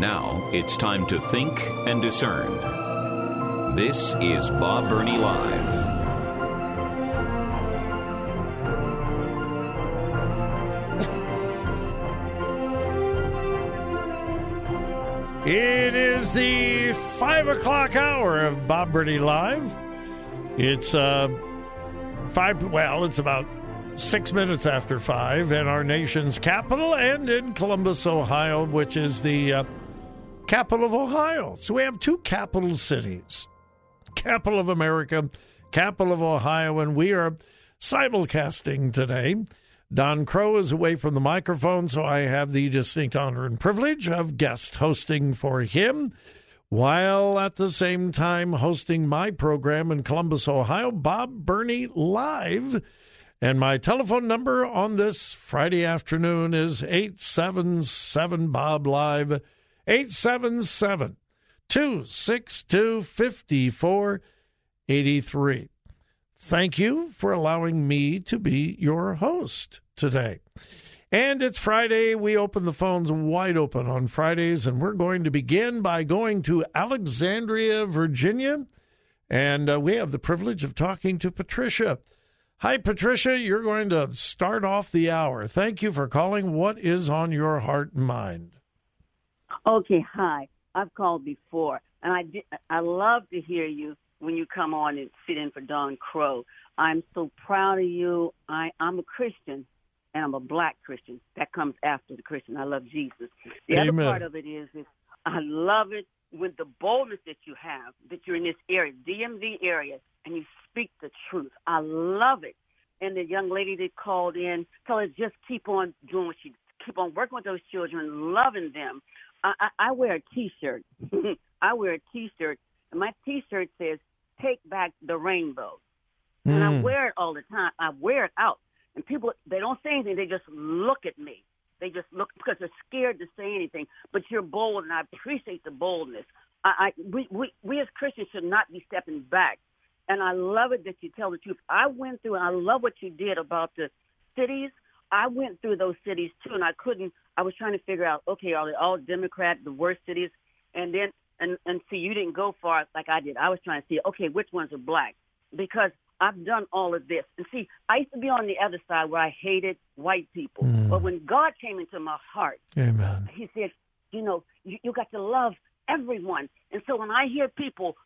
Now it's time to think and discern. This is Bob Burney Live. It is the five o'clock hour of Bob Burney Live. It's uh five. Well, it's about six minutes after five in our nation's capital and in Columbus, Ohio, which is the uh, capital of Ohio. So we have two capital cities: capital of America, capital of Ohio, and we are simulcasting today. Don Crow is away from the microphone, so I have the distinct honor and privilege of guest hosting for him, while at the same time hosting my program in Columbus, Ohio, Bob Burney Live. And my telephone number on this Friday afternoon is 877 Bob Live, 877 262 5483. Thank you for allowing me to be your host today. And it's Friday. We open the phones wide open on Fridays, and we're going to begin by going to Alexandria, Virginia. And uh, we have the privilege of talking to Patricia. Hi, Patricia. You're going to start off the hour. Thank you for calling. What is on your heart and mind? Okay, hi. I've called before, and I did, I love to hear you when you come on and sit in for Don Crow. I'm so proud of you. I, I'm a Christian, and I'm a black Christian. That comes after the Christian. I love Jesus. The Amen. other part of it is, is I love it with the boldness that you have, that you're in this area, DMV area, and you speak the truth. I love it. And the young lady that called in, tell her just keep on doing what she, keep on working with those children, loving them. I, I, I wear a T-shirt. I wear a T-shirt, and my T-shirt says "Take Back the Rainbow," and I Mm. wear it all the time. I wear it out, and people they don't say anything. They just look at me. They just look because they're scared to say anything. But you're bold, and I appreciate the boldness. I, I we, we we as Christians should not be stepping back. And I love it that you tell the truth. I went through, and I love what you did about the cities. I went through those cities too, and I couldn't. I was trying to figure out, okay, are they all Democrat, the worst cities? And then, and and see, you didn't go far like I did. I was trying to see, okay, which ones are black? Because I've done all of this. And see, I used to be on the other side where I hated white people. Mm. But when God came into my heart, Amen. he said, you know, you, you got to love everyone. And so when I hear people,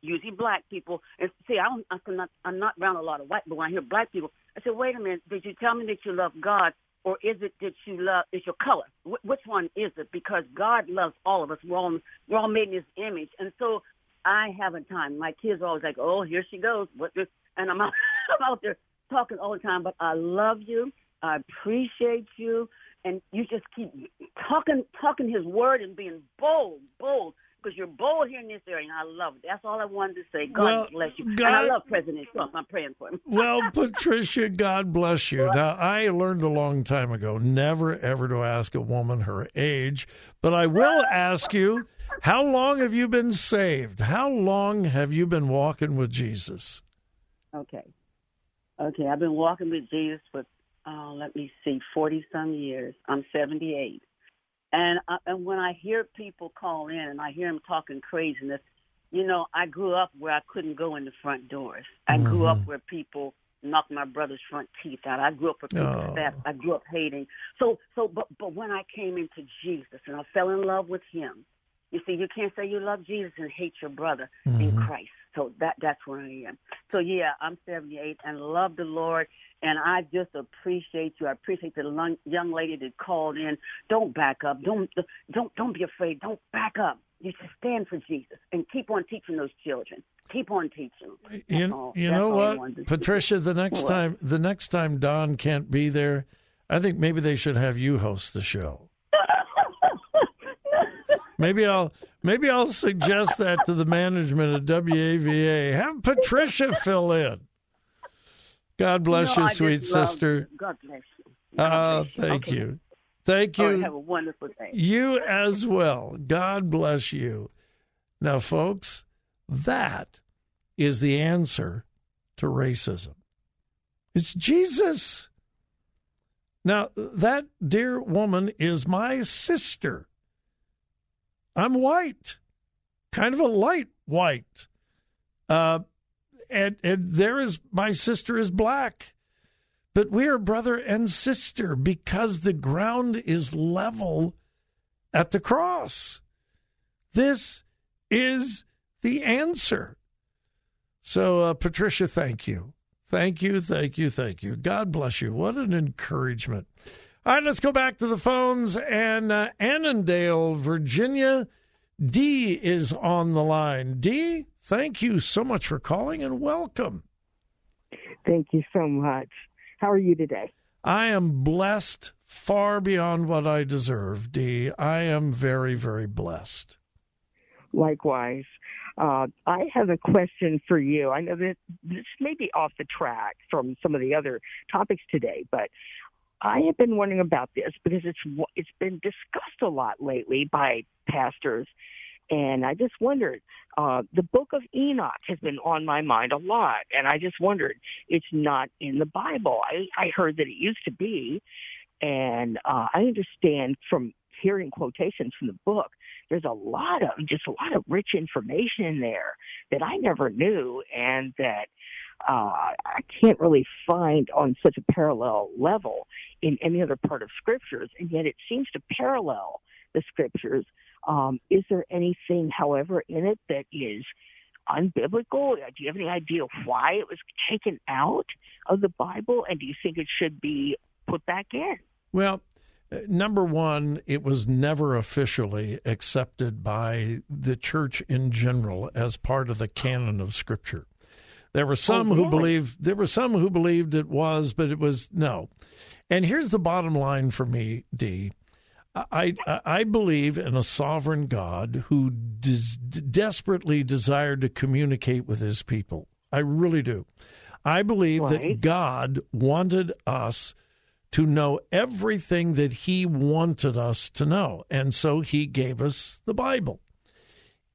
usually black people, and see, I don't, I'm not, I'm not around a lot of white, but when I hear black people, I say, wait a minute, did you tell me that you love God, or is it that you love, is your color? Wh- which one is it? Because God loves all of us. We're all, we're all made in His image, and so I have a time. My kids are always like, oh, here she goes. What? This? And I'm out, I'm out there talking all the time, but I love you. I appreciate you, and you just keep talking, talking His word and being bold, bold, because you're bold here in this area, and I love it. That's all I wanted to say. God Well, bless you. God- and I love President Trump. I'm praying for him. Well, Patricia, God bless you. Now, I learned a long time ago never ever to ask a woman her age, but I will ask you, how long have you been saved? How long have you been walking with Jesus? Okay. Okay, I've been walking with Jesus for, uh, let me see, 40 some years. I'm 78. And, I, and when I hear people call in and I hear them talking craziness, you know, I grew up where I couldn't go in the front doors. I grew up mm-hmm. where people knocked my brother's front teeth out. I grew up with people Oh. staff. I grew up hating. So, so, but, but when I came into Jesus and I fell in love with him, you see, you can't say you love Jesus and hate your brother in mm-hmm. Christ. So that that's where I am. So yeah, I'm 78 and love the Lord, and I just appreciate you. I appreciate the young lady that called in. Don't back up. Don't don't don't be afraid. Don't back up. You should stand for Jesus and keep on teaching those children. Keep on teaching. That's You, all. you That's know what, wanted to say. Patricia? The next What? time, the next time Don can't be there, I think maybe they should have you host the show. Maybe I'll maybe I'll suggest that to the management of WAVA. Have Patricia fill in. God bless you, sweet sister. God bless you. Ah, God bless you. thank Okay. you. Thank you. have a wonderful day. You as well. God bless you. Now, folks, that is the answer to racism. It's Jesus. Now, that dear woman is my sister. I'm white, kind of a light white. Uh, and, and there is my sister is black. But we are brother and sister because the ground is level at the cross. This is the answer. So, uh, Patricia, thank you. Thank you, thank you, thank you. God bless you. What an encouragement. All right, let's go back to the phones. And uh, Annandale, Virginia, D is on the line. D, thank you so much for calling and welcome. Thank you so much. How are you today? I am blessed far beyond what I deserve, D. I am very, very blessed. Likewise. Uh, I have a question for you. I know that this may be off the track from some of the other topics today, but I have been wondering about this because it's it's been discussed a lot lately by pastors, and I just wondered. Uh, the Book of Enoch has been on my mind a lot, and I just wondered. It's not in the Bible. I, I heard that it used to be, and uh, I understand from hearing quotations from the book there's a lot of just a lot of rich information in there that I never knew and that uh, I can't really find on such a parallel level in any other part of scriptures, and yet it seems to parallel the scriptures. Um, is there anything, however, in it that is unbiblical? Do you have any idea why it was taken out of the Bible, and do you think it should be put back in? Well, uh, number one, it was never officially accepted by the church in general as part of the canon of Scripture. There were some Oh, who really? believed there were some who believed it was, but it was no. And here's the bottom line for me, D. I, I I believe in a sovereign God who des- desperately desired to communicate with his people. I really do. I believe that God wanted us to know everything that he wanted us to know. And so he gave us the Bible.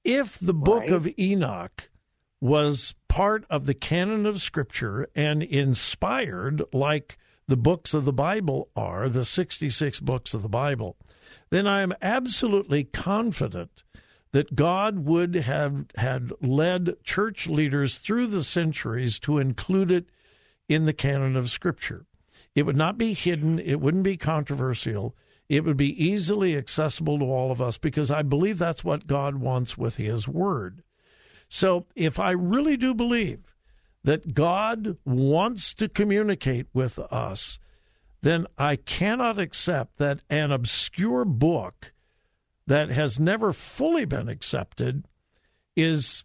If the book Right. of Enoch was part of the canon of Scripture and inspired like the books of the Bible are, the 66 books of the Bible, then I am absolutely confident that God would have had led church leaders through the centuries to include it in the canon of Scripture. It would not be hidden, it wouldn't be controversial. It would be easily accessible to all of us because I believe that's what God wants with His Word. So if I really do believe that God wants to communicate with us, then I cannot accept that an obscure book that has never fully been accepted is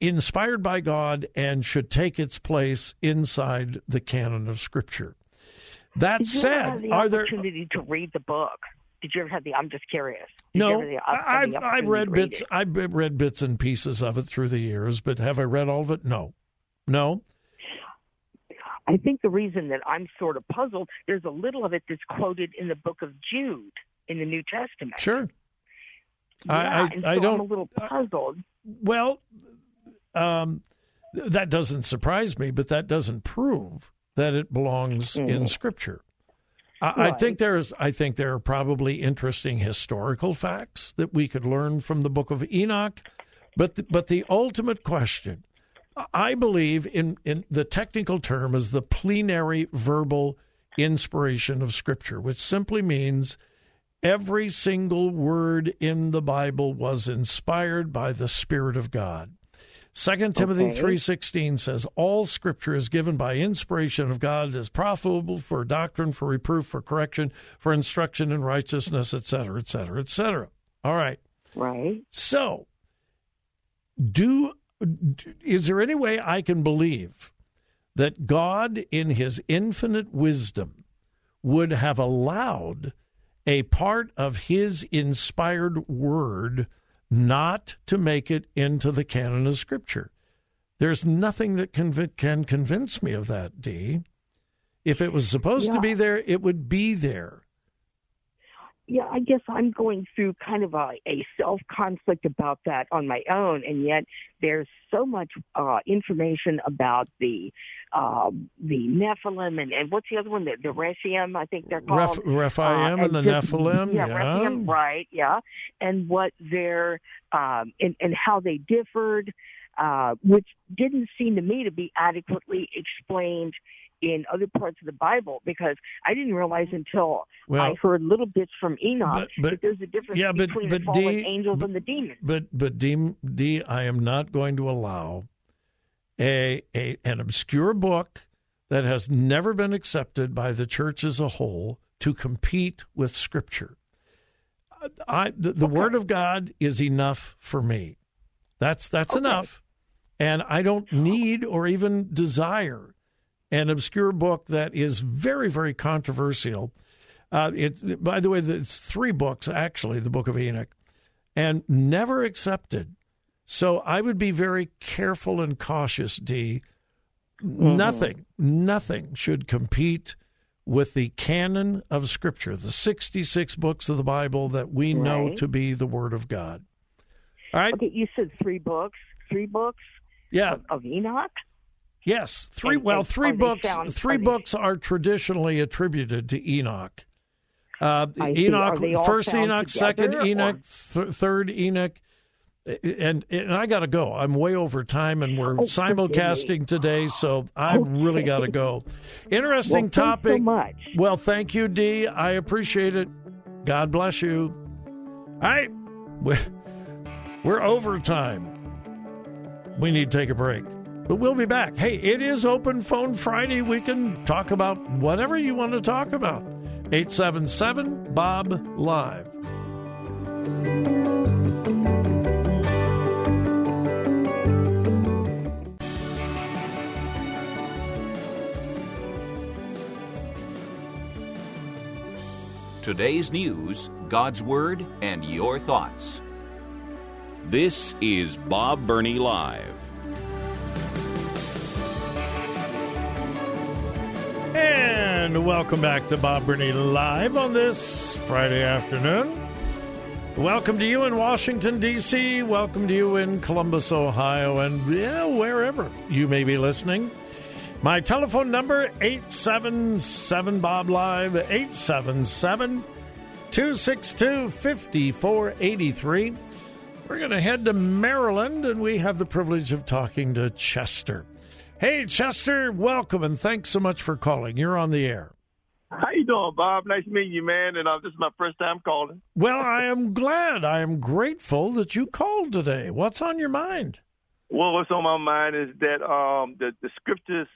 inspired by God and should take its place inside the canon of Scripture. That you ever have said, the are there opportunity to read the book? Did you ever have the? I'm just curious. Did no, the- I've, I've read to read bits. I've read bits and pieces of it through the years, but have I read all of it? No, no. I think the reason that I'm sort of puzzled, there's a little of it that's quoted in the book of Jude in the New Testament. Sure. Yeah, I- I- so I I'm don't- a little puzzled. Well, um, that doesn't surprise me, but that doesn't prove that it belongs in Mhm. Scripture. I, I think there's. I think there are probably interesting historical facts that we could learn from the Book of Enoch, but the, but the ultimate question, I believe in in the technical term is the plenary verbal inspiration of Scripture, which simply means every single word in the Bible was inspired by the Spirit of God. 2 Timothy Okay. 3:16 says all scripture is given by inspiration of God is profitable for doctrine for reproof for correction for instruction in righteousness etc etc etc. All right. Right? So do is there any way I can believe that God in his infinite wisdom would have allowed a part of his inspired word not to make it into the canon of Scripture. There's nothing that conv- can convince me of that, Dee. If it was supposed Yeah. to be there, it would be there. Yeah, I guess I'm going through kind of a, a self conflict about that on my own, and yet there's so much uh, information about the um, the Nephilim and, and what's the other one? The, the I think they're called. Rephaim Uh, and the just- Nephilim, yeah, yeah. Right? Yeah, and what their um, and and how they differed, uh, which didn't seem to me to be adequately explained in other parts of the Bible because I didn't realize until Well- I heard little bits from Enoch But- but- that there's a difference yeah, but- between but the fallen Dee- angels and the demons. But but D, D I am not going to allow a, a an obscure book that has never been accepted by the church as a whole to compete with Scripture. I the, the Word of God is enough for me. That's that's enough, and I don't oh. need or even desire an obscure book that is very very controversial. Uh, it by the way, it's three books actually, the Book of Enoch and never accepted. So I would be very careful and cautious, D. Nothing, nothing should compete with the canon of Scripture, the 66 books of the Bible that we know to be the Word of God. All right? Okay, you said three books, three books Yeah. of, of Enoch. Yes. Three. And- well, and three books. three books are traditionally attributed to Enoch. Uh, Enoch, Are they all first Enoch, second Enoch, th- third Enoch, and and I got to go. I'm way over time, and we're Oh, simulcasting today, so I've really got to go. Interesting Well, topic. so much. Well, thank you, Dee. I appreciate it. God bless you. All right, we're over time. We need to take a break. But we'll be back. Hey, it is Open Phone Friday. We can talk about whatever you want to talk about. 877 Bob Live. Today's news, God's Word, and your thoughts. This is Bob Burney Live. And welcome back to Bob Burney Live on this Friday afternoon. Welcome to you in Washington, D.C. Welcome to you in Columbus, Ohio, and yeah, wherever you may be listening. My telephone number, 877 Bob Live, 877 262 5483. We're going to head to Maryland, and we have the privilege of talking to Chester. Hey, Chester, welcome, and thanks so much for calling. You're on the air. How you doing, Bob? Nice meeting you, man. And uh, this is my first time calling. Well, I am glad. I am grateful that you called today. What's on your mind? Well, what's on my mind is that um, the, the scriptures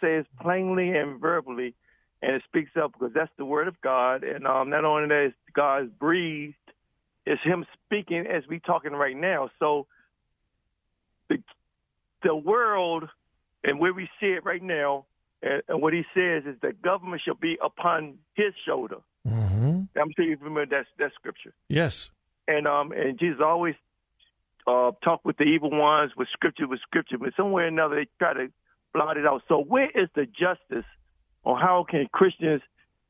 says plainly and verbally, and it speaks up because that's the word of God. And um, not only that, it's God's breathed, it's Him speaking as we talking right now. So the the world and where we see it right now, and, and what He says is that government shall be upon His shoulder. Mm-hmm. I'm sure you remember that that scripture. Yes. and um and Jesus always uh talk with the evil ones with scripture with scripture, but somewhere or another they try to blot it out. So where is the justice on how can Christians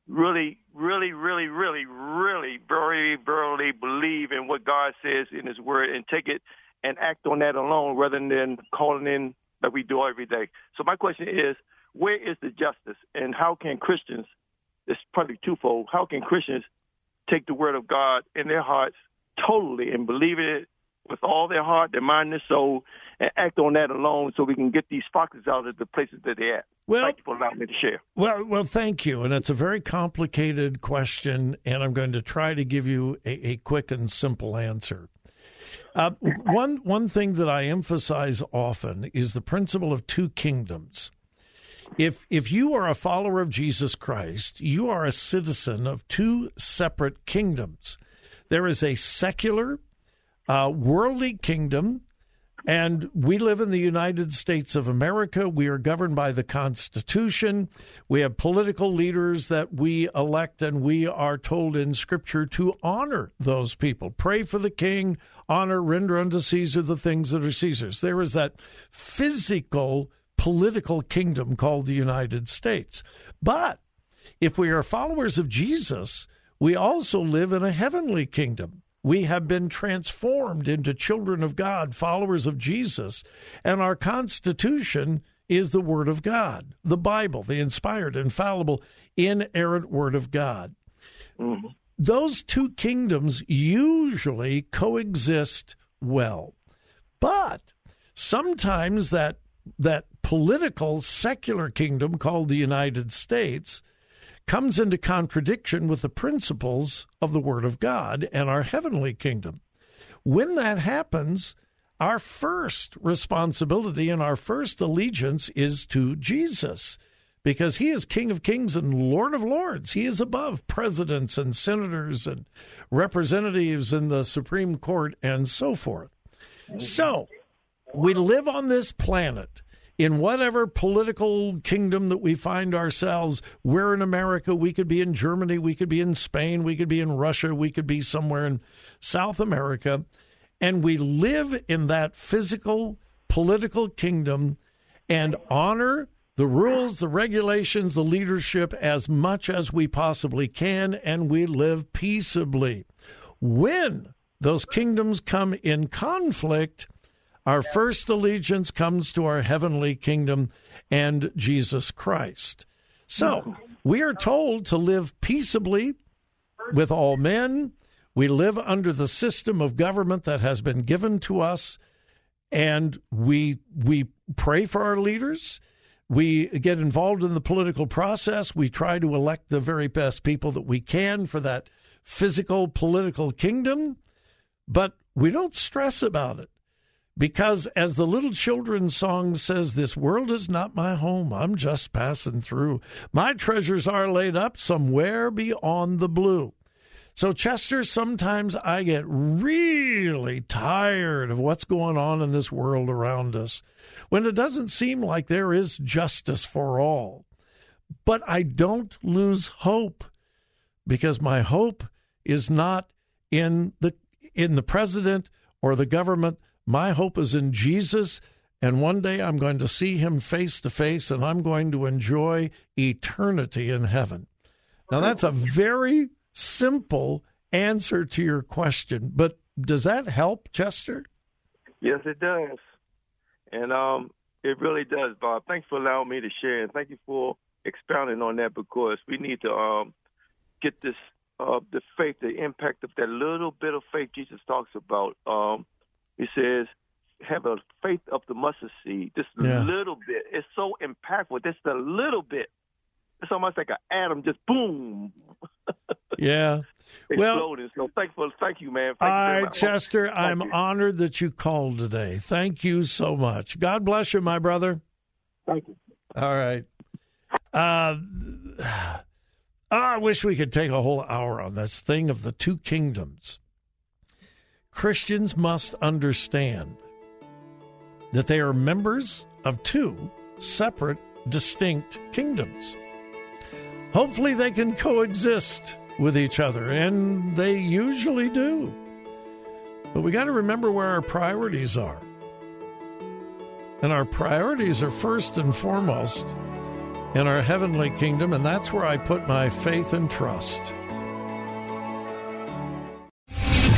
really, really, really, really, really, very, verily believe in what God says in His Word and take it and act on that alone rather than calling in like we do every day. So my question is, where is the justice, and how can Christians? It's probably twofold. How can Christians take the Word of God in their hearts totally and believe it with all their heart, their mind, their soul, and act on that alone so we can get these foxes out of the places that they're at. Well- Thank you for allowing me to share. Well, well, thank you. And it's a very complicated question, and I'm going to try to give you a, a quick and simple answer. Uh, one one thing that I emphasize often is the principle of two kingdoms. If if you are a follower of Jesus Christ, you are a citizen of two separate kingdoms. There is a secular, uh, worldly kingdom And we live in the United States of America. We are governed by the Constitution. We have political leaders that we elect, and we are told in Scripture to honor those people. Pray for the king, honor, render unto Caesar the things that are Caesar's. There is that physical political kingdom called the United States. But if we are followers of Jesus, we also live in a heavenly kingdom. We have been transformed into children of God, followers of Jesus, and our Constitution is the Word of God, the Bible, the inspired, infallible, inerrant Word of God. Mm-hmm. Those two kingdoms usually coexist well. But sometimes that that political secular kingdom called the United States comes into contradiction with the principles of the Word of God and our heavenly kingdom. When that happens, our first responsibility and our first allegiance is to Jesus because he is King of Kings and Lord of Lords. He is above presidents and senators and representatives in the Supreme Court and so forth. So, we live on this planet in whatever political kingdom that we find ourselves. We're in America. We could be in Germany. We could be in Spain. We could be in Russia. We could be somewhere in South America. And we live in that physical political kingdom and honor the rules, the regulations, the leadership as much as we possibly can, and we live peaceably. When those kingdoms come in conflict, our first allegiance comes to our heavenly kingdom and Jesus Christ. So we are told to live peaceably with all men. We live under the system of government that has been given to us, and we we pray for our leaders. We get involved in the political process. We try to elect the very best people that we can for that physical political kingdom, but we don't stress about it. Because as the little children's song says, this world is not my home. I'm just passing through. My treasures are laid up somewhere beyond the blue. So, Chester, sometimes I get really tired of what's going on in this world around us when it doesn't seem like there is justice for all. But I don't lose hope because my hope is not in the in the president or the government my hope is in Jesus, and one day I'm going to see him face to face and I'm going to enjoy eternity in heaven. Now, that's a very simple answer to your question, but does that help, Chester? Yes, it does. And um, it really does, Bob. Thanks for allowing me to share, and thank you for expounding on that because we need to um, get this uh, the faith, the impact of that little bit of faith Jesus talks about. Um, he says, have a faith of the mustard seed, just a yeah. little bit. It's so impactful. Just a little bit. It's almost like an atom, just boom. yeah. Well, so thank, for, thank you, man. Thank all you right, Chester, thank I'm you. honored that you called today. Thank you so much. God bless you, my brother. Thank you. All right. Uh, I wish we could take a whole hour on this thing of the two kingdoms. Christians must understand that they are members of two separate, distinct kingdoms. Hopefully, they can coexist with each other, and they usually do. But we got to remember where our priorities are. And our priorities are first and foremost in our heavenly kingdom, and that's where I put my faith and trust.